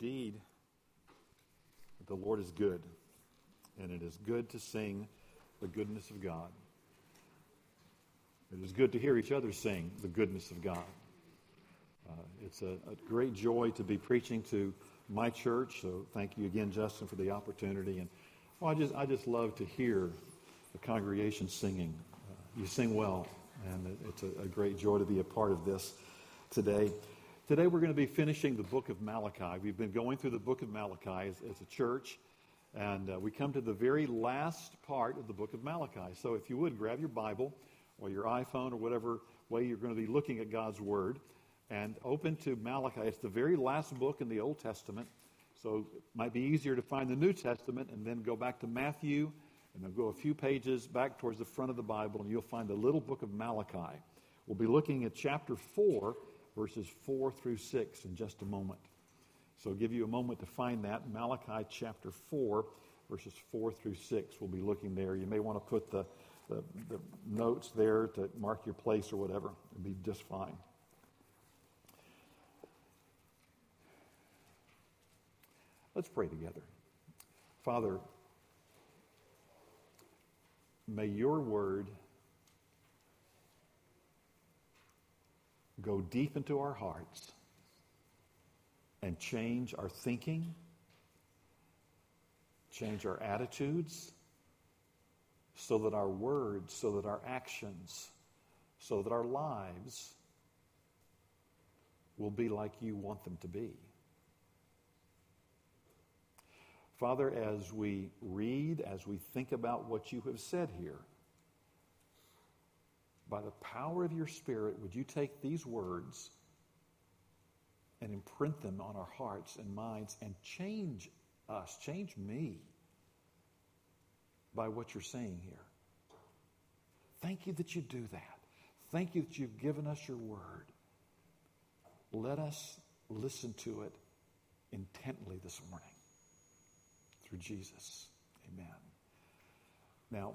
Indeed, the Lord is good, and it is good to sing the goodness of God. It is good to hear each other sing the goodness of God. Uh, it's a, a, great joy to be preaching to my church. So thank you again, Justin, for the opportunity. And well, I just I just love to hear the congregation singing. Uh, you sing well, and it's a, a great joy to be a part of this today. Today we're going to be finishing the book of Malachi. We've been going through the book of Malachi as, as a church, and uh, we come to the very last part of the book of Malachi. So if you would, grab your Bible or your iPhone or whatever way you're going to be looking at God's Word and open to Malachi. It's the very last book in the Old Testament, so it might be easier to find the New Testament and then go back to Matthew and then go a few pages back towards the front of the Bible, and you'll find the little book of Malachi. We'll be looking at chapter 4 verses 4 through 6 in just a moment. So I'll give you a moment to find that. Malachi chapter 4, verses 4 through 6. We'll be looking there. You may want to put the, the, the notes there to mark your place or whatever. It'll be just fine. Let's pray together. Father, may your word go deep into our hearts and change our thinking, change our attitudes, so that our words, so that our actions, so that our lives will be like you want them to be. Father, as we read, as we think about what you have said here, by the power of your Spirit, would you take these words and imprint them on our hearts and minds and change us, change me by what you're saying here? Thank you that you do that. Thank you that you've given us your word. Let us listen to it intently this morning through Jesus. Amen. Now,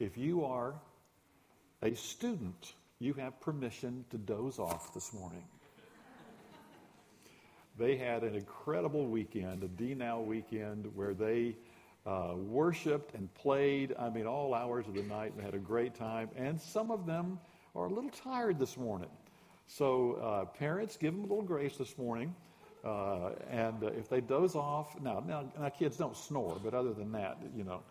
if you are a student, you have permission to doze off this morning. they had an incredible weekend, a D-Now weekend, where they uh, worshiped and played, I mean, all hours of the night and had a great time. And some of them are a little tired this morning. So, uh, parents, give them a little grace this morning. Uh, and uh, if they doze off, now, now, now, kids don't snore, but other than that, you know,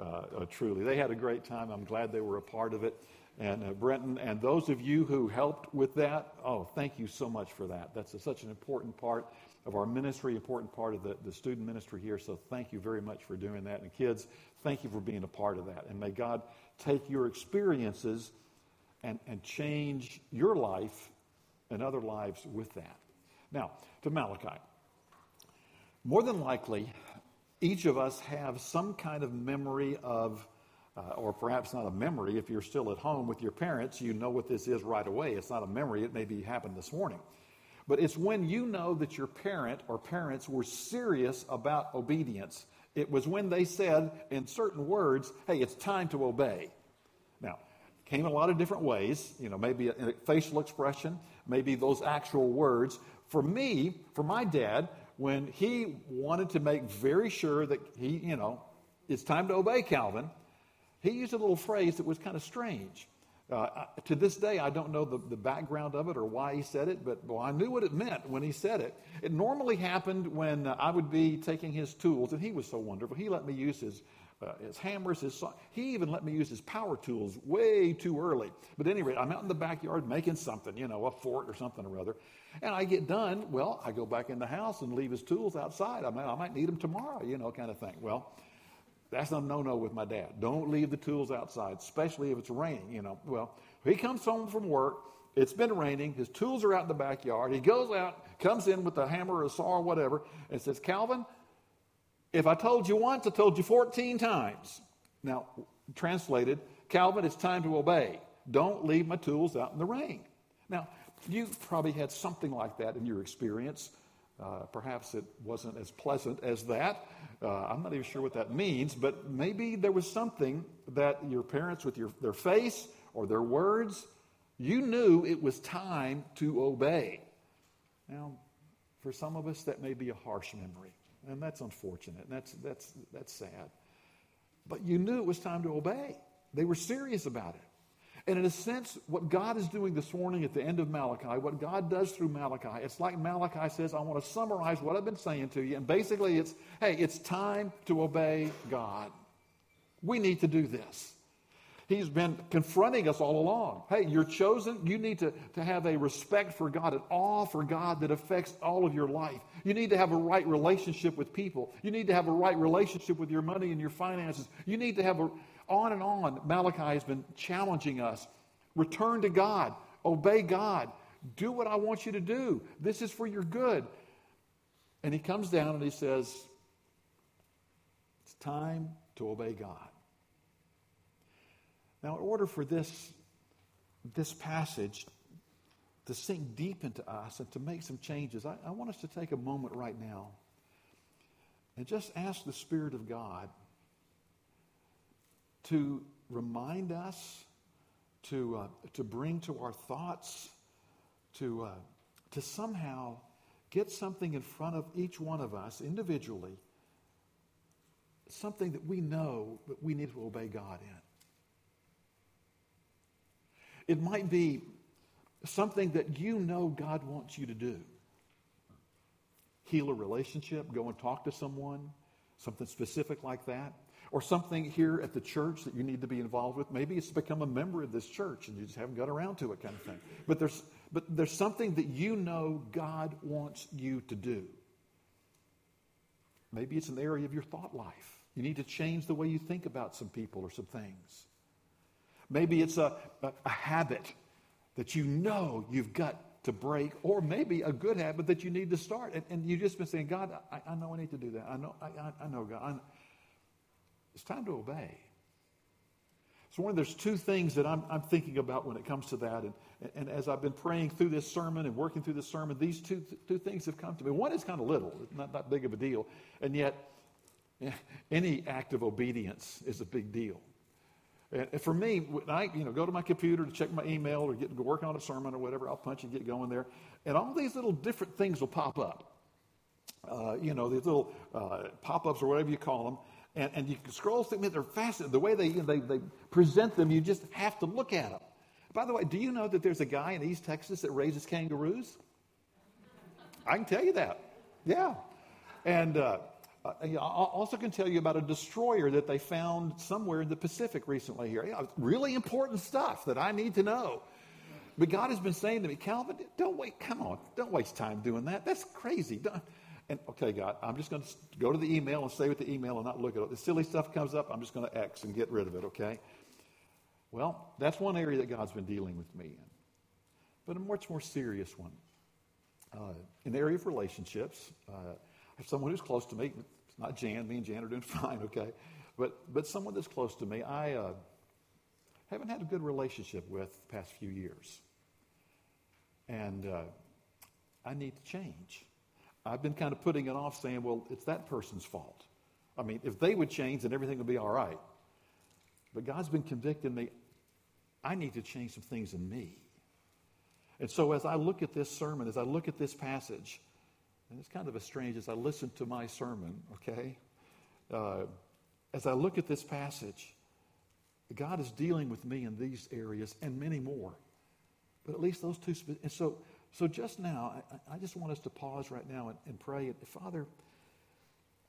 uh, uh, truly, they had a great time. I'm glad they were a part of it and uh, Brenton, and those of you who helped with that, oh, thank you so much for that. That's a, such an important part of our ministry, important part of the, the student ministry here. So thank you very much for doing that. And kids, thank you for being a part of that. And may God take your experiences and, and change your life and other lives with that. Now, to Malachi. More than likely, each of us have some kind of memory of uh, or perhaps not a memory. If you're still at home with your parents, you know what this is right away. It's not a memory, it maybe happened this morning. But it's when you know that your parent or parents were serious about obedience. It was when they said in certain words, hey, it's time to obey. Now, came in a lot of different ways, you know, maybe a, a facial expression, maybe those actual words. For me, for my dad, when he wanted to make very sure that he, you know, it's time to obey Calvin, he used a little phrase that was kind of strange. Uh, to this day, I don't know the, the background of it or why he said it, but well, I knew what it meant when he said it. It normally happened when uh, I would be taking his tools, and he was so wonderful. He let me use his, uh, his hammers, his saw. He even let me use his power tools way too early. But at any rate, I'm out in the backyard making something, you know, a fort or something or other. And I get done. Well, I go back in the house and leave his tools outside. I, I might need them tomorrow, you know, kind of thing. Well, that's a no no with my dad. Don't leave the tools outside, especially if it's raining, you know. Well, he comes home from work. It's been raining. His tools are out in the backyard. He goes out, comes in with a hammer or a saw or whatever, and says, Calvin, if I told you once, I told you 14 times. Now, translated, Calvin, it's time to obey. Don't leave my tools out in the rain. Now, you probably had something like that in your experience. Uh, perhaps it wasn't as pleasant as that. Uh, I'm not even sure what that means, but maybe there was something that your parents, with your, their face or their words, you knew it was time to obey. Now, For some of us, that may be a harsh memory. And that's unfortunate. And that's, that's, that's sad. But you knew it was time to obey. They were serious about it. And in a sense, what God is doing this morning at the end of Malachi, what God does through Malachi, it's like Malachi says, I want to summarize what I've been saying to you. And basically, it's hey, it's time to obey God. We need to do this. He's been confronting us all along. Hey, you're chosen. You need to, to have a respect for God, an awe for God that affects all of your life. You need to have a right relationship with people. You need to have a right relationship with your money and your finances. You need to have a, on and on. Malachi has been challenging us. Return to God, obey God, do what I want you to do. This is for your good. And he comes down and he says, It's time to obey God. Now, in order for this, this passage to sink deep into us and to make some changes, I, I want us to take a moment right now and just ask the Spirit of God to remind us, to, uh, to bring to our thoughts, to, uh, to somehow get something in front of each one of us individually, something that we know that we need to obey God in. It might be something that you know God wants you to do. Heal a relationship, go and talk to someone, something specific like that. Or something here at the church that you need to be involved with. Maybe it's become a member of this church and you just haven't got around to it, kind of thing. But there's, but there's something that you know God wants you to do. Maybe it's an area of your thought life. You need to change the way you think about some people or some things. Maybe it's a, a, a habit that you know you've got to break, or maybe a good habit that you need to start. And, and you've just been saying, God, I, I, know I need to do that. I know, I, I know, God. I, it's time to obey. So, one, of there's two things that I'm, I'm, thinking about when it comes to that. And, and as I've been praying through this sermon and working through this sermon, these two, two things have come to me. One is kind of little, not that big of a deal. And yet, any act of obedience is a big deal. And for me, when I you know, go to my computer to check my email or get to work on a sermon or whatever, I'll punch and get going there. And all these little different things will pop up. Uh, you know, these little uh, pop ups or whatever you call them. And, and you can scroll through them. They're fascinating. The way they, they, they present them, you just have to look at them. By the way, do you know that there's a guy in East Texas that raises kangaroos? I can tell you that. Yeah. And uh, uh, I also can tell you about a destroyer that they found somewhere in the Pacific recently here. really important stuff that I need to know. But God has been saying to me, Calvin, don't wait, come on, don't waste time doing that. That's crazy. Don't. And okay, God, I'm just going to go to the email and stay with the email and not look at it. The silly stuff comes up, I'm just going to X and get rid of it, okay? Well, that's one area that God's been dealing with me in. But a much more serious one. Uh, in the area of relationships, uh, I have someone who's close to me, it's not Jan. Me and Jan are doing fine, okay? But, but someone that's close to me, I uh, haven't had a good relationship with the past few years. And uh, I need to change. I've been kind of putting it off, saying, well, it's that person's fault. I mean, if they would change, then everything would be all right. But God's been convicting me. I need to change some things in me. And so as I look at this sermon, as I look at this passage, and it's kind of a strange as I listen to my sermon, okay? Uh, as I look at this passage, God is dealing with me in these areas and many more. But at least those two. And so, so just now, I, I just want us to pause right now and, and pray. Father,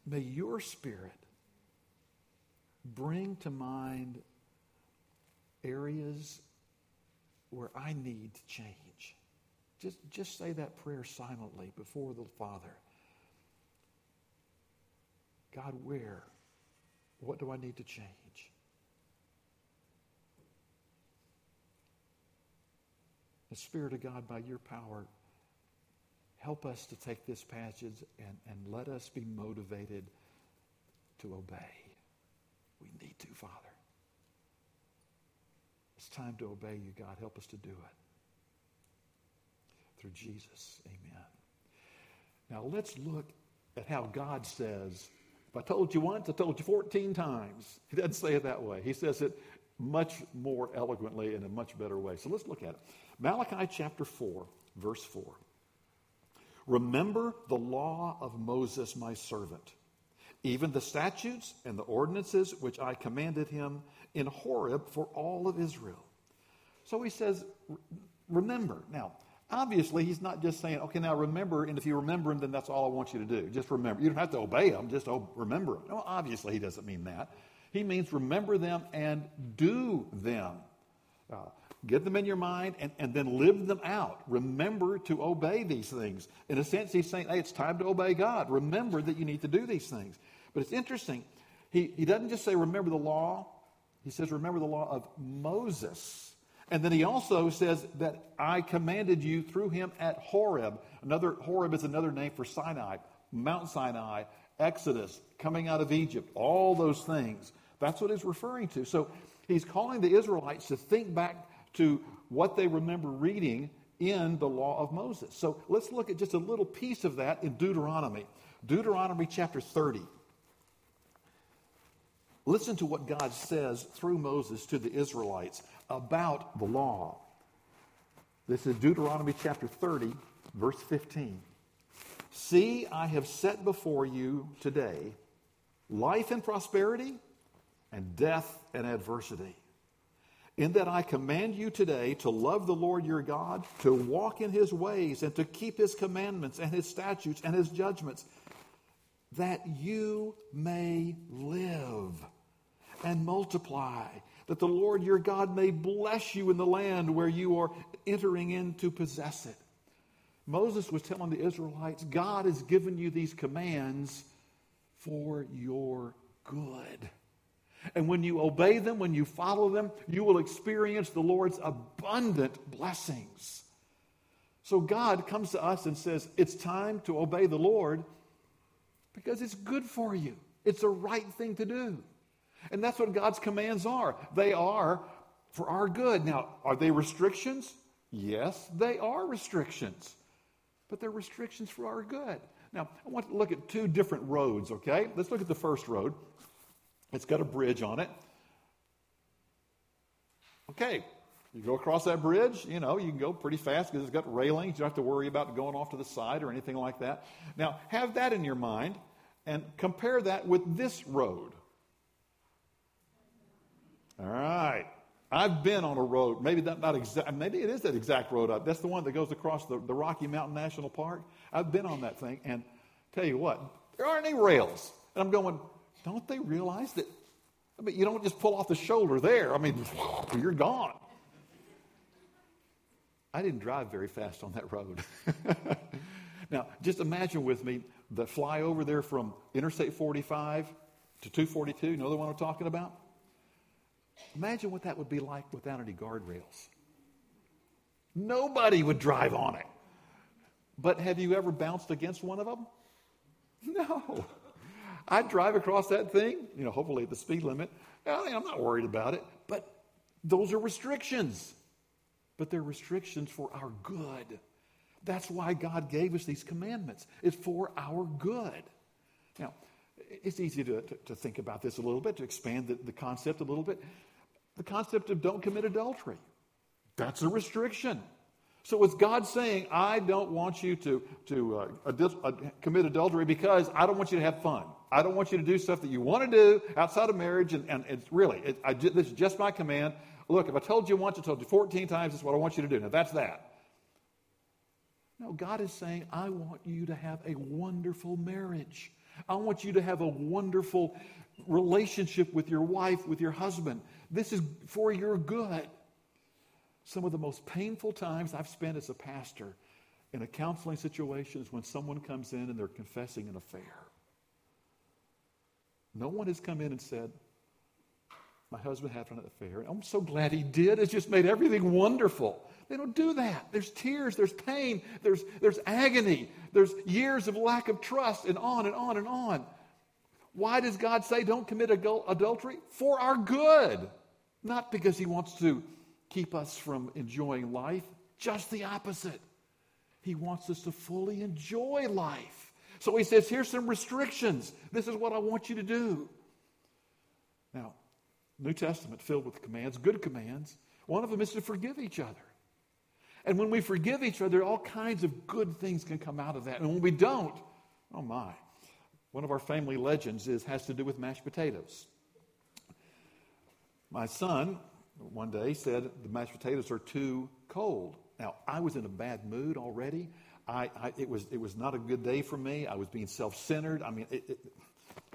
may your spirit bring to mind areas where I need to change. Just, just say that prayer silently before the Father. God, where? What do I need to change? Spirit of God, by your power, help us to take this passage and, and let us be motivated to obey. We need to, Father. It's time to obey you, God. Help us to do it through Jesus. Amen. Now let's look at how God says, if I told you once, I told you 14 times. He doesn't say it that way. He says it much more eloquently in a much better way. So let's look at it. Malachi chapter 4, verse 4. Remember the law of Moses, my servant, even the statutes and the ordinances which I commanded him in Horeb for all of Israel. So he says, Remember. Now, obviously, he's not just saying, okay, now remember, and if you remember him, then that's all I want you to do. Just remember. You don't have to obey him, just remember him. No, obviously, he doesn't mean that. He means remember them and do them. Uh, get them in your mind and, and then live them out. Remember to obey these things. In a sense, he's saying, hey, it's time to obey God. Remember that you need to do these things. But it's interesting. He, he doesn't just say, remember the law, he says, remember the law of Moses. And then he also says that I commanded you through him at Horeb. Another Horeb is another name for Sinai, Mount Sinai, Exodus, coming out of Egypt, all those things. That's what he's referring to. So he's calling the Israelites to think back to what they remember reading in the law of Moses. So let's look at just a little piece of that in Deuteronomy. Deuteronomy chapter 30. Listen to what God says through Moses to the Israelites about the law. This is Deuteronomy chapter 30, verse 15. See, I have set before you today life and prosperity, and death and adversity. In that I command you today to love the Lord your God, to walk in his ways, and to keep his commandments and his statutes and his judgments, that you may live and multiply, that the Lord your God may bless you in the land where you are entering in to possess it. Moses was telling the Israelites, God has given you these commands for your good. And when you obey them, when you follow them, you will experience the Lord's abundant blessings. So God comes to us and says, It's time to obey the Lord because it's good for you. It's the right thing to do. And that's what God's commands are. They are for our good. Now, are they restrictions? Yes, they are restrictions. But they're restrictions for our good. Now, I want to look at two different roads, okay? Let's look at the first road. It's got a bridge on it. Okay, you go across that bridge, you know, you can go pretty fast because it's got railings. You don't have to worry about going off to the side or anything like that. Now, have that in your mind and compare that with this road. All right. I've been on a road, maybe that not exact, maybe it is that exact road. Up. That's the one that goes across the, the Rocky Mountain National Park. I've been on that thing, and tell you what, there aren't any rails. And I'm going, don't they realize that? I mean, you don't just pull off the shoulder there. I mean, you're gone. I didn't drive very fast on that road. now, just imagine with me the flyover there from Interstate 45 to 242. You know the one I'm talking about? Imagine what that would be like without any guardrails. Nobody would drive on it. But have you ever bounced against one of them? No. I'd drive across that thing, you know, hopefully at the speed limit. I'm not worried about it. But those are restrictions. But they're restrictions for our good. That's why God gave us these commandments. It's for our good. Now, it's easy to, to, to think about this a little bit, to expand the, the concept a little bit. The concept of don't commit adultery. That's a restriction. So is God saying, I don't want you to, to uh, uh, commit adultery because I don't want you to have fun. I don't want you to do stuff that you want to do outside of marriage. And, and it's really, it, I, this is just my command. Look, if I told you once, I told you 14 times, that's what I want you to do. Now, that's that. No, God is saying, I want you to have a wonderful marriage. I want you to have a wonderful relationship with your wife, with your husband. This is for your good. Some of the most painful times I've spent as a pastor in a counseling situation is when someone comes in and they're confessing an affair. No one has come in and said, My husband had an affair. I'm so glad he did. It's just made everything wonderful. They don't do that. There's tears, there's pain, there's, there's agony, there's years of lack of trust, and on and on and on. Why does God say don't commit adultery? For our good. Not because he wants to keep us from enjoying life, just the opposite. He wants us to fully enjoy life. So he says, here's some restrictions. This is what I want you to do. Now, New Testament filled with commands, good commands. One of them is to forgive each other. And when we forgive each other, all kinds of good things can come out of that. And when we don't, oh my. One of our family legends is has to do with mashed potatoes. My son one day said the mashed potatoes are too cold. Now, I was in a bad mood already. I, I, it, was, it was not a good day for me. I was being self centered. I mean, it, it,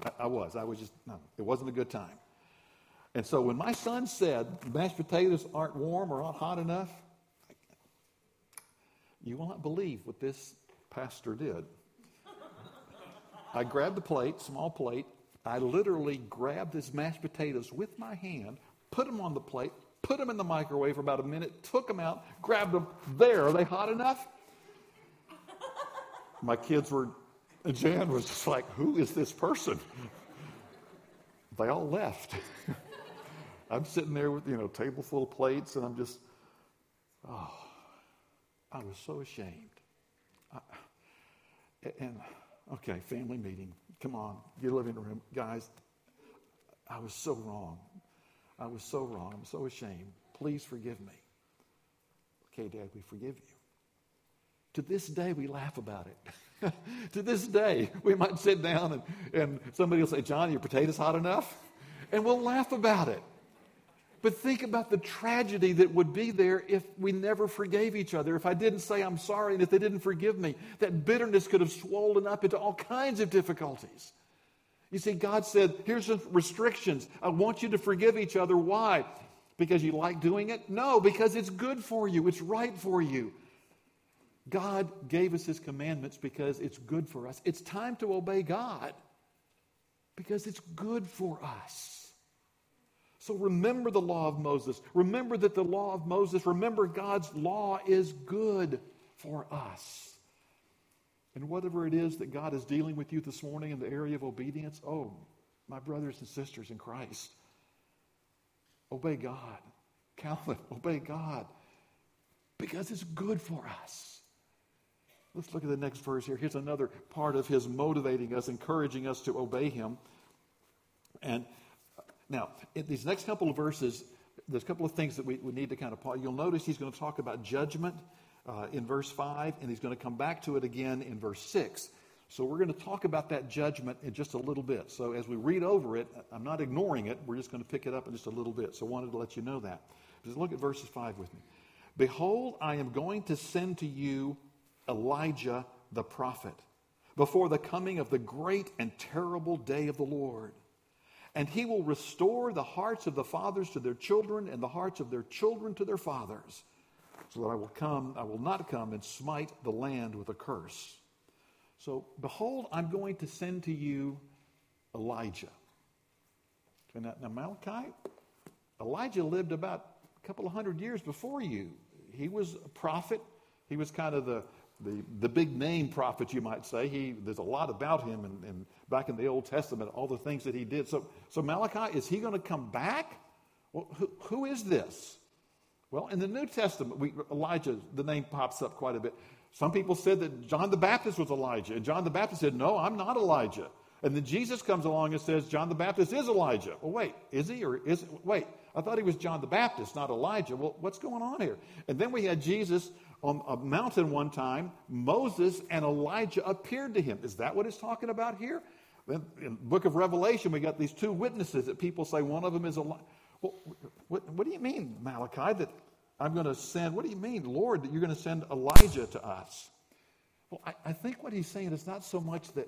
I, I, was. I was just, no, it wasn't a good time. And so when my son said mashed potatoes aren't warm or not hot enough, you will not believe what this pastor did. I grabbed the plate, small plate. I literally grabbed his mashed potatoes with my hand, put them on the plate, put them in the microwave for about a minute, took them out, grabbed them. There, are they hot enough? My kids were, Jan was just like, who is this person? They all left. I'm sitting there with, you know, table full of plates, and I'm just, oh, I was so ashamed. I, and, okay, family meeting. Come on, your living room. Guys, I was so wrong. I was so wrong. I'm so ashamed. Please forgive me. Okay, Dad, we forgive you. To this day, we laugh about it. to this day, we might sit down and, and somebody will say, John, your potato's hot enough? And we'll laugh about it. But think about the tragedy that would be there if we never forgave each other. If I didn't say I'm sorry and if they didn't forgive me, that bitterness could have swollen up into all kinds of difficulties. You see, God said, here's some restrictions. I want you to forgive each other. Why? Because you like doing it? No, because it's good for you, it's right for you. God gave us his commandments because it's good for us. It's time to obey God because it's good for us. So remember the law of Moses. Remember that the law of Moses, remember God's law is good for us. And whatever it is that God is dealing with you this morning in the area of obedience, oh, my brothers and sisters in Christ, obey God. Calvin, obey God because it's good for us. Let's look at the next verse here. Here's another part of his motivating us, encouraging us to obey him. And uh, now, in these next couple of verses, there's a couple of things that we, we need to kind of pause. You'll notice he's going to talk about judgment uh, in verse 5, and he's going to come back to it again in verse 6. So we're going to talk about that judgment in just a little bit. So as we read over it, I'm not ignoring it. We're just going to pick it up in just a little bit. So I wanted to let you know that. Just look at verses 5 with me. Behold, I am going to send to you Elijah the prophet before the coming of the great and terrible day of the Lord. And he will restore the hearts of the fathers to their children and the hearts of their children to their fathers so that I will come, I will not come and smite the land with a curse. So, behold, I'm going to send to you Elijah. Now, now Malachi, Elijah lived about a couple of hundred years before you. He was a prophet. He was kind of the, the, the big name prophet, you might say. He, there's a lot about him and, and back in the Old Testament, all the things that he did. So, so Malachi, is he going to come back? Well, who, who is this? Well, in the New Testament, we, Elijah, the name pops up quite a bit. Some people said that John the Baptist was Elijah, and John the Baptist said, No, I'm not Elijah. And then Jesus comes along and says, John the Baptist is Elijah. Well, wait, is he or is wait? I thought he was John the Baptist, not Elijah. Well, what's going on here? And then we had Jesus on a mountain one time. Moses and Elijah appeared to him. Is that what it's talking about here? Then in the book of Revelation, we got these two witnesses that people say one of them is Elijah. What, what do you mean, Malachi, that I'm going to send, what do you mean, Lord, that you're going to send Elijah to us? Well, I, I think what he's saying is not so much that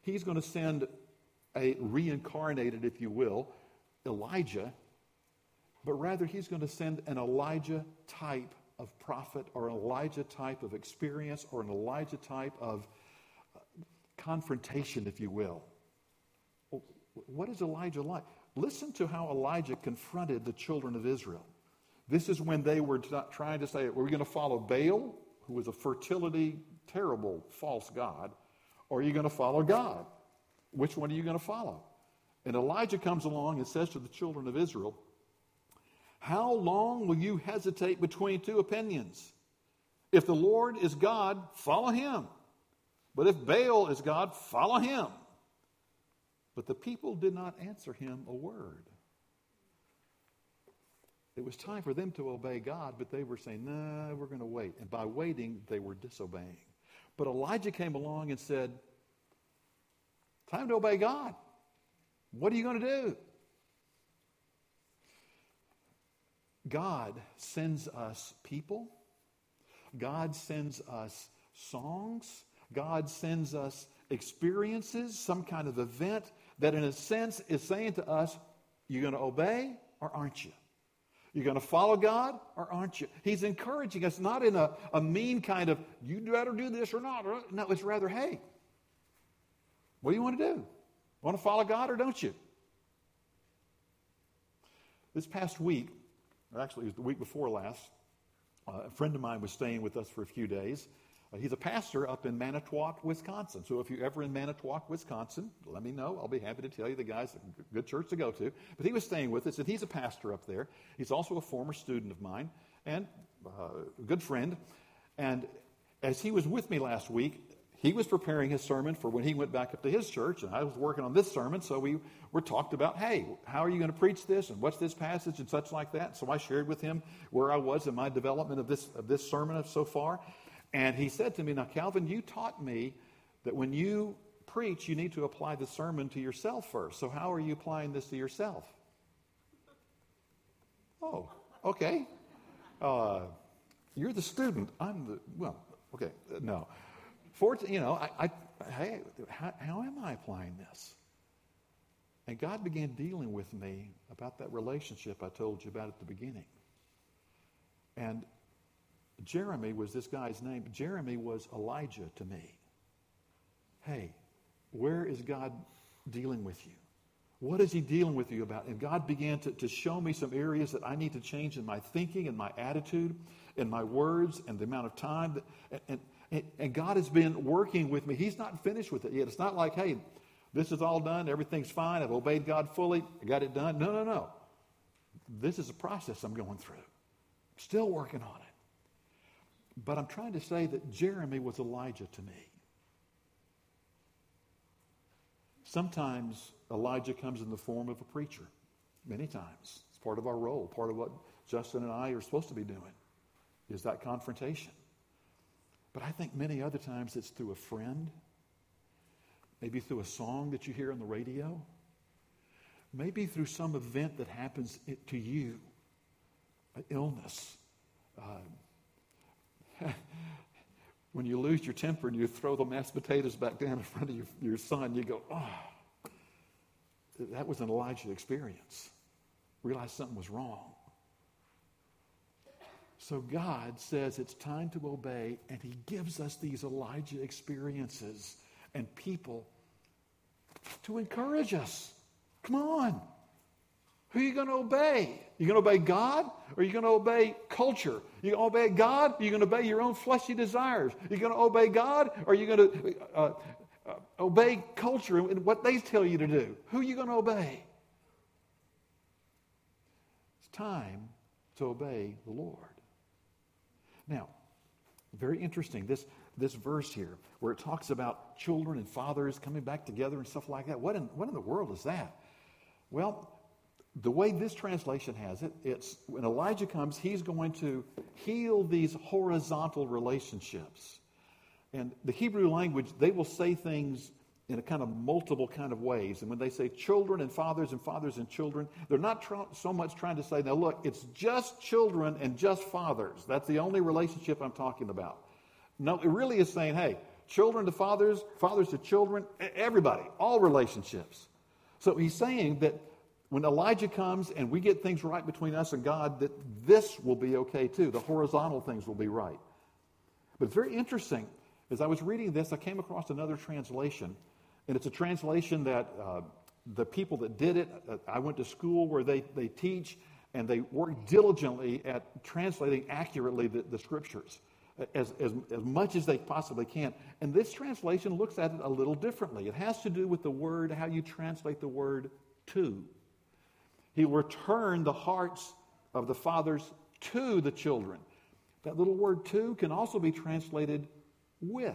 he's going to send a reincarnated, if you will, Elijah, but rather he's going to send an Elijah type of prophet or an Elijah type of experience or an Elijah type of uh, confrontation, if you will. What is Elijah like? Listen to how Elijah confronted the children of Israel. This is when they were trying to say, are We're going to follow Baal, who was a fertility, terrible, false God, or are you going to follow God? Which one are you going to follow? And Elijah comes along and says to the children of Israel, How long will you hesitate between two opinions? If the Lord is God, follow him. But if Baal is God, follow him. But the people did not answer him a word. It was time for them to obey God, but they were saying, no, nah, we're going to wait. And by waiting, they were disobeying. But Elijah came along and said, time to obey God. What are you going to do? God sends us people. God sends us songs. God sends us experiences, some kind of event that, in a sense, is saying to us, You're going to obey or aren't you? You're going to follow God or aren't you? He's encouraging us not in a, a mean kind of, you better do this or not. No, it's rather, hey, what do you want to do? Want to follow God or don't you? This past week, or actually it was the week before last, uh, a friend of mine was staying with us for a few days. Uh, he's a pastor up in Manitowoc, Wisconsin. So if you're ever in Manitowoc, Wisconsin, let me know. I'll be happy to tell you the guy's a good church to go to. But he was staying with us, and he's a pastor up there. He's also a former student of mine and uh, a good friend. And as he was with me last week, he was preparing his sermon for when he went back up to his church, and I was working on this sermon. So we were talked about, hey, how are you going to preach this, and what's this passage, and such like that. So I shared with him where I was in my development of this of this sermon so far, and he said to me, Now, Calvin, you taught me that when you preach, you need to apply the sermon to yourself first. So, how are you applying this to yourself? Oh, okay. Uh, you're the student. I'm the, well, okay, no. For, you know, I, I hey, how, how am I applying this? And God began dealing with me about that relationship I told you about at the beginning. And Jeremy was this guy's name. Jeremy was Elijah to me. Hey, where is God dealing with you? What is he dealing with you about? And God began to, to show me some areas that I need to change in my thinking and my attitude and my words and the amount of time. That, and, and, and God has been working with me. He's not finished with it yet. It's not like, hey, this is all done. Everything's fine. I've obeyed God fully. I got it done. No, no, no. This is a process I'm going through. Still working on it. But I'm trying to say that Jeremy was Elijah to me. Sometimes Elijah comes in the form of a preacher. Many times. It's part of our role, part of what Justin and I are supposed to be doing, is that confrontation. But I think many other times it's through a friend, maybe through a song that you hear on the radio, maybe through some event that happens to you, an illness, uh, when you lose your temper and you throw the mashed potatoes back down in front of your, your son, you go, oh, that was an Elijah experience. Realize something was wrong. So God says it's time to obey, and He gives us these Elijah experiences and people to encourage us. Come on. Who are you going to obey? You going to obey God or are you going to obey culture? You going to obey God? Are you going to obey your own fleshy desires? You going to obey God or are you going to uh, uh, obey culture and what they tell you to do? Who are you going to obey? It's time to obey the Lord. Now, very interesting, this, this verse here where it talks about children and fathers coming back together and stuff like that. What in, what in the world is that? Well, the way this translation has it, it's when Elijah comes, he's going to heal these horizontal relationships. And the Hebrew language, they will say things in a kind of multiple kind of ways. And when they say children and fathers and fathers and children, they're not tr- so much trying to say, now look, it's just children and just fathers. That's the only relationship I'm talking about. No, it really is saying, hey, children to fathers, fathers to children, everybody, all relationships. So he's saying that when Elijah comes and we get things right between us and God, that this will be okay too. The horizontal things will be right. But it's very interesting. As I was reading this, I came across another translation, and it's a translation that uh, the people that did it, uh, I went to school where they, they teach and they work diligently at translating accurately the, the scriptures as, as, as much as they possibly can. And this translation looks at it a little differently. It has to do with the word, how you translate the word to. He will return the hearts of the fathers to the children. That little word to can also be translated with.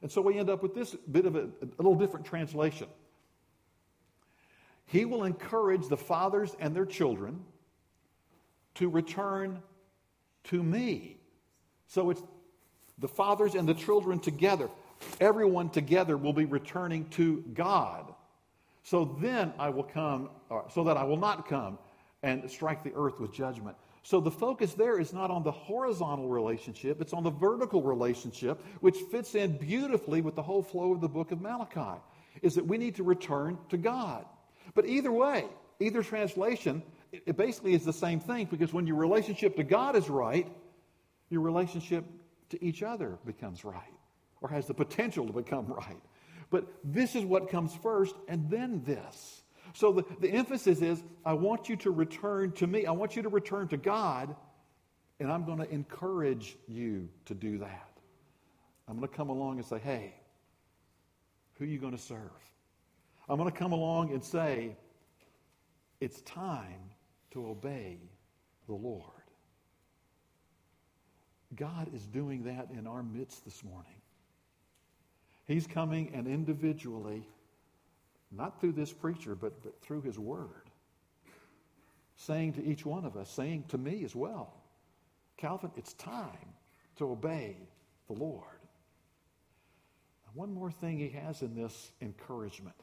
And so we end up with this bit of a, a little different translation. He will encourage the fathers and their children to return to me. So it's the fathers and the children together. Everyone together will be returning to God. So then I will come, uh, so that I will not come and strike the earth with judgment. So the focus there is not on the horizontal relationship, it's on the vertical relationship, which fits in beautifully with the whole flow of the book of Malachi, is that we need to return to God. But either way, either translation, it basically is the same thing because when your relationship to God is right, your relationship to each other becomes right or has the potential to become right. But this is what comes first, and then this. So the, the emphasis is I want you to return to me. I want you to return to God, and I'm going to encourage you to do that. I'm going to come along and say, hey, who are you going to serve? I'm going to come along and say, it's time to obey the Lord. God is doing that in our midst this morning. He's coming and individually, not through this preacher, but, but through his word, saying to each one of us, saying to me as well, Calvin, it's time to obey the Lord. one more thing he has in this encouragement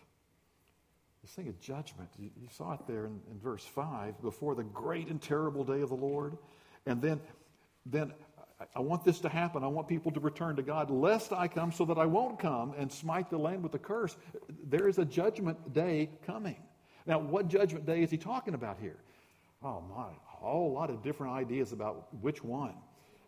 this thing of judgment. You, you saw it there in, in verse 5 before the great and terrible day of the Lord. And then, then I want this to happen. I want people to return to God, lest I come so that I won't come and smite the land with a curse. There is a judgment day coming. Now, what judgment day is he talking about here? Oh, my, a whole lot of different ideas about which one.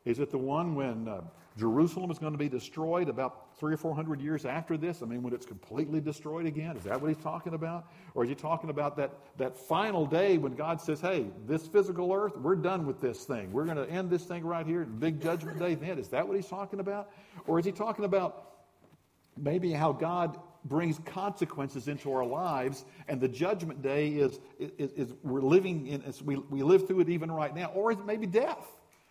Is it the one when uh, Jerusalem is going to be destroyed about three or four hundred years after this? I mean, when it's completely destroyed again? Is that what he's talking about? Or is he talking about that, that final day when God says, hey, this physical earth, we're done with this thing. We're going to end this thing right here, big judgment day then? Is that what he's talking about? Or is he talking about maybe how God brings consequences into our lives, and the judgment day is, is, is we're living in, we, we live through it even right now, or is it maybe death?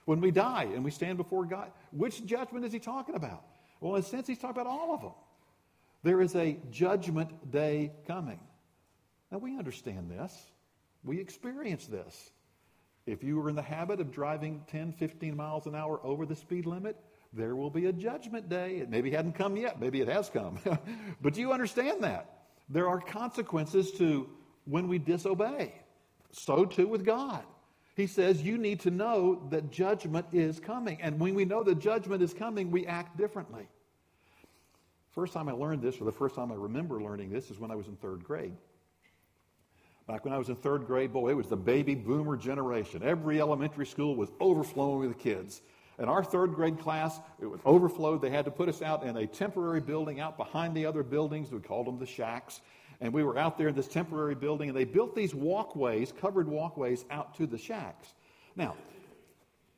When we die and we stand before God, which judgment is he talking about? Well, in a sense, he's talking about all of them. There is a judgment day coming. Now, we understand this. We experience this. If you were in the habit of driving 10, 15 miles an hour over the speed limit, there will be a judgment day. It maybe hadn't come yet. Maybe it has come. but do you understand that. There are consequences to when we disobey. So too with God. He says you need to know that judgment is coming. And when we know that judgment is coming, we act differently. First time I learned this, or the first time I remember learning this, is when I was in third grade. Back when I was in third grade, boy, it was the baby boomer generation. Every elementary school was overflowing with kids. And our third grade class, it was overflowed. They had to put us out in a temporary building out behind the other buildings. We called them the shacks and we were out there in this temporary building, and they built these walkways, covered walkways, out to the shacks. Now,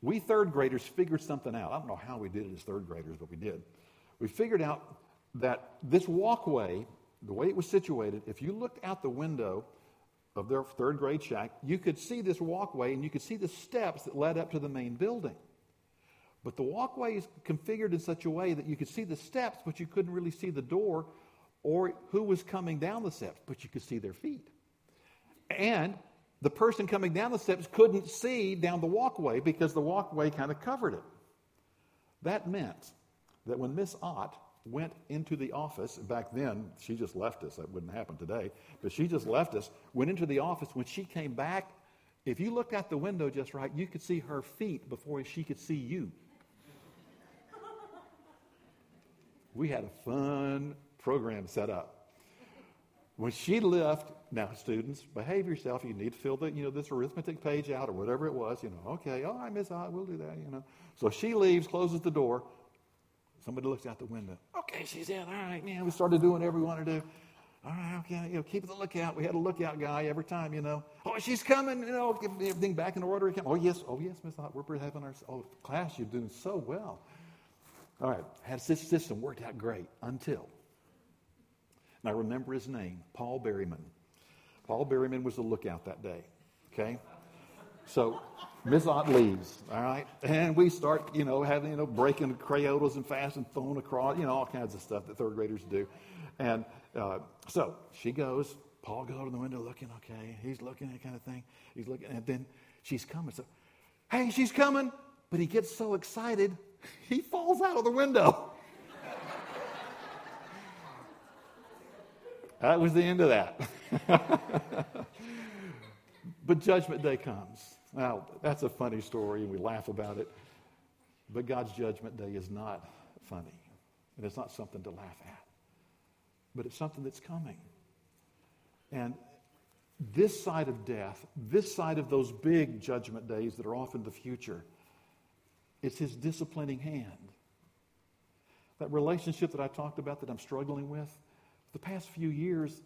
we third graders figured something out. I don't know how we did it as third graders, but we did. We figured out that this walkway, the way it was situated, if you looked out the window of their third grade shack, you could see this walkway and you could see the steps that led up to the main building. But the walkway is configured in such a way that you could see the steps, but you couldn't really see the door or who was coming down the steps, but you could see their feet. And the person coming down the steps couldn't see down the walkway because the walkway kind of covered it. That meant that when Miss Ott went into the office, back then she just left us, that wouldn't happen today, but she just left us, went into the office. When she came back, if you looked out the window just right, you could see her feet before she could see you. We had a fun program set up. When she left, now students, behave yourself. You need to fill the, you know, this arithmetic page out or whatever it was. You know, okay, all right, Miss I, we'll do that. You know. So she leaves, closes the door. Somebody looks out the window. Okay, she's in. All right, man. We started doing whatever we want to do. All right, okay, you know, keep the lookout. We had a lookout guy every time, you know. Oh, she's coming, you know, get everything back in order. Oh, yes, oh, yes, Miss Ott, we're having our, oh, class, you're doing so well. All right, had this system worked out great until and I remember his name, Paul Berryman. Paul Berryman was the lookout that day. Okay? So Miss Ott leaves, all right? And we start, you know, having, you know, breaking Crayolas and fast and throwing across, you know, all kinds of stuff that third graders do. And uh, so she goes, Paul goes to the window looking, okay, he's looking, that kind of thing. He's looking, and then she's coming. So Hey, she's coming. But he gets so excited, he falls out of the window. That was the end of that. but Judgment Day comes. Now, that's a funny story, and we laugh about it. But God's Judgment Day is not funny, and it's not something to laugh at. But it's something that's coming. And this side of death, this side of those big judgment days that are often the future, it's his disciplining hand. That relationship that I talked about that I'm struggling with, the past few years,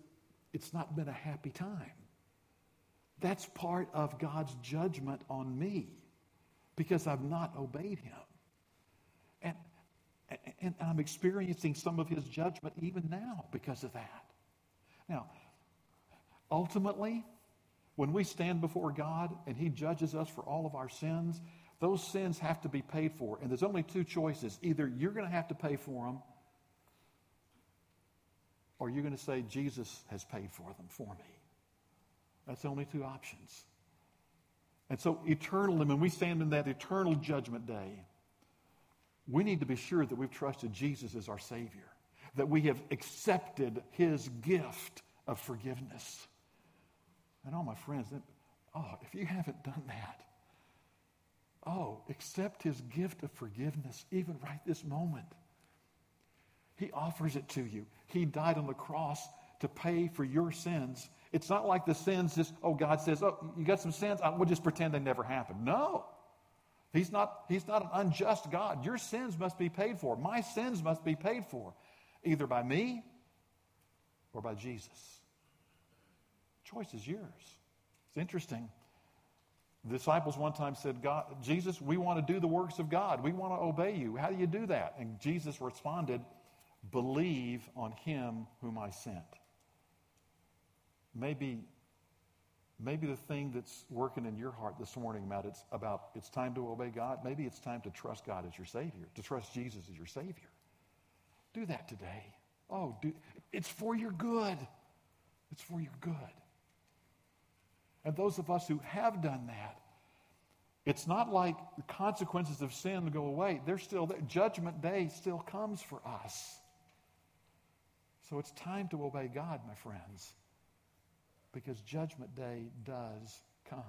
it's not been a happy time. That's part of God's judgment on me because I've not obeyed him. And, and I'm experiencing some of his judgment even now because of that. Now, ultimately, when we stand before God and he judges us for all of our sins, those sins have to be paid for. And there's only two choices. Either you're going to have to pay for them, or you're going to say, Jesus has paid for them for me. That's the only two options. And so, eternally, when we stand in that eternal judgment day, we need to be sure that we've trusted Jesus as our Savior, that we have accepted His gift of forgiveness. And all my friends, oh, if you haven't done that, Oh, accept his gift of forgiveness even right this moment. He offers it to you. He died on the cross to pay for your sins. It's not like the sins just, oh, God says, oh, you got some sins? We'll just pretend they never happened. No. He's not, he's not an unjust God. Your sins must be paid for. My sins must be paid for, either by me or by Jesus. choice is yours. It's interesting. The disciples one time said, God, Jesus, we want to do the works of God. We want to obey you. How do you do that? And Jesus responded, Believe on him whom I sent. Maybe, maybe the thing that's working in your heart this morning about it's about it's time to obey God. Maybe it's time to trust God as your Savior, to trust Jesus as your Savior. Do that today. Oh, do, it's for your good. It's for your good. And those of us who have done that, it's not like the consequences of sin go away. They're still there. Judgment day still comes for us. So it's time to obey God, my friends, because judgment day does come.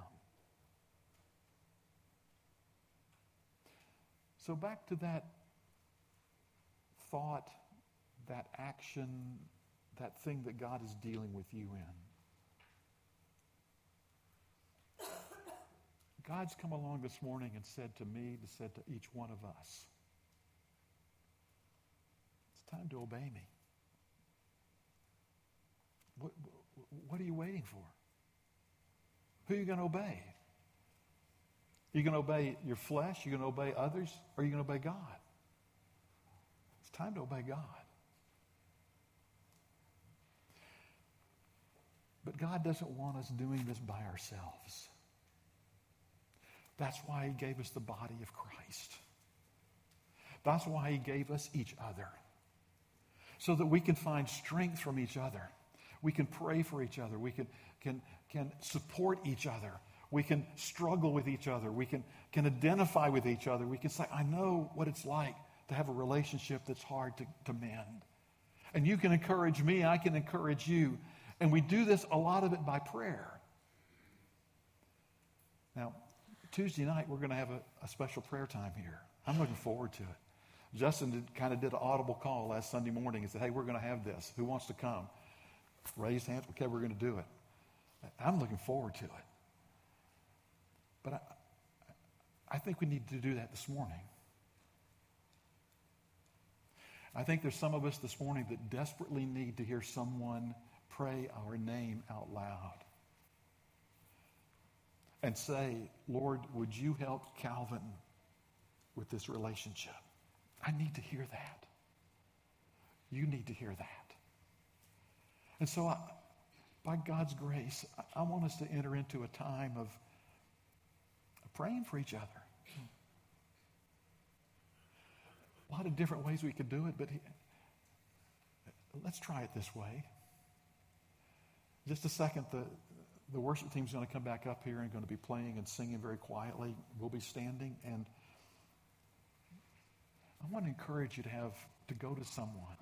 So back to that thought, that action, that thing that God is dealing with you in. God's come along this morning and said to me, said to each one of us, it's time to obey me. What, what are you waiting for? Who are you going to obey? Are you going to obey your flesh? Are you going to obey others? Or are you going to obey God? It's time to obey God. But God doesn't want us doing this by ourselves. That's why he gave us the body of Christ. That's why he gave us each other. So that we can find strength from each other. We can pray for each other. We can, can, can support each other. We can struggle with each other. We can, can identify with each other. We can say, I know what it's like to have a relationship that's hard to, to mend. And you can encourage me, I can encourage you. And we do this, a lot of it by prayer. Now, Tuesday night, we're going to have a, a, special prayer time here. I'm looking forward to it. Justin did, kind of did an audible call last Sunday morning and said, Hey, we're going to have this. Who wants to come? Raise hands. Okay, we're going to do it. I'm looking forward to it. But I, I think we need to do that this morning. I think there's some of us this morning that desperately need to hear someone pray our name out loud and say, Lord, would you help Calvin with this relationship? I need to hear that. You need to hear that. And so, I, by God's grace, I, I want us to enter into a time of praying for each other. A lot of different ways we could do it, but he, let's try it this way. Just a second, the, the worship team's going to come back up here and going to be playing and singing very quietly. We'll be standing, and I want to encourage you to have to go to someone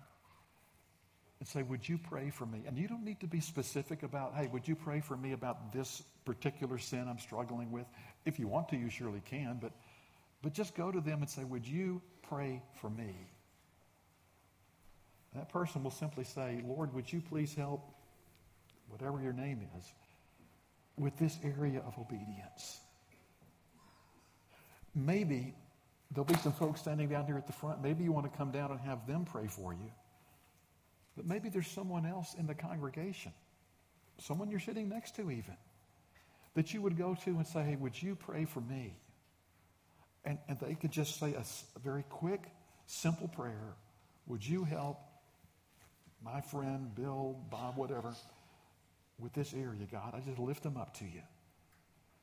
and say, Would you pray for me? And you don't need to be specific about, Hey, would you pray for me about this particular sin I'm struggling with? If you want to, you surely can, but, but just go to them and say, Would you pray for me? That person will simply say, Lord, would you please help, whatever your name is, with this area of obedience? Maybe there'll be some folks standing down here at the front. Maybe you want to come down and have them pray for you. But maybe there's someone else in the congregation, someone you're sitting next to, even, that you would go to and say, Hey, would you pray for me? And, and they could just say a, a very quick, simple prayer Would you help my friend, Bill, Bob, whatever, with this area, God? I just lift them up to you.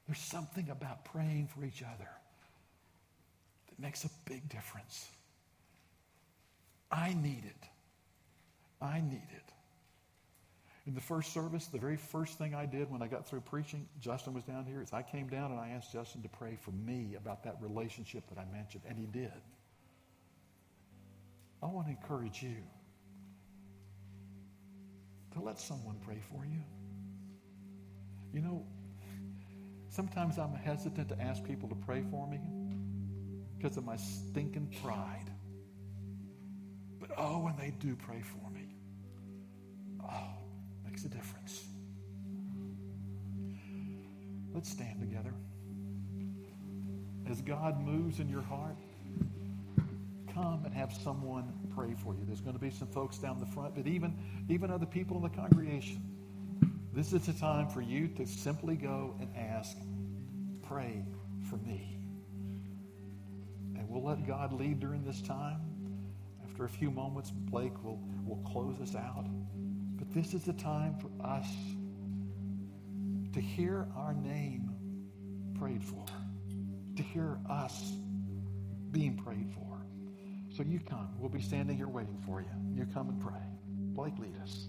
There's something about praying for each other that makes a big difference. I need it. I need it. In the first service, the very first thing I did when I got through preaching, Justin was down here, is I came down and I asked Justin to pray for me about that relationship that I mentioned, and he did. I want to encourage you to let someone pray for you. You know, sometimes I'm hesitant to ask people to pray for me because of my stinking pride. But oh, when they do pray for me, oh, makes a difference. Let's stand together. As God moves in your heart, come and have someone pray for you. There's going to be some folks down the front, but even, even other people in the congregation. This is a time for you to simply go and ask, pray for me. And we'll let God lead during this time. After a few moments, Blake will, will close us out. But this is a time for us to hear our name prayed for, to hear us being prayed for. So you come. We'll be standing here waiting for you. You come and pray. Blake, lead us.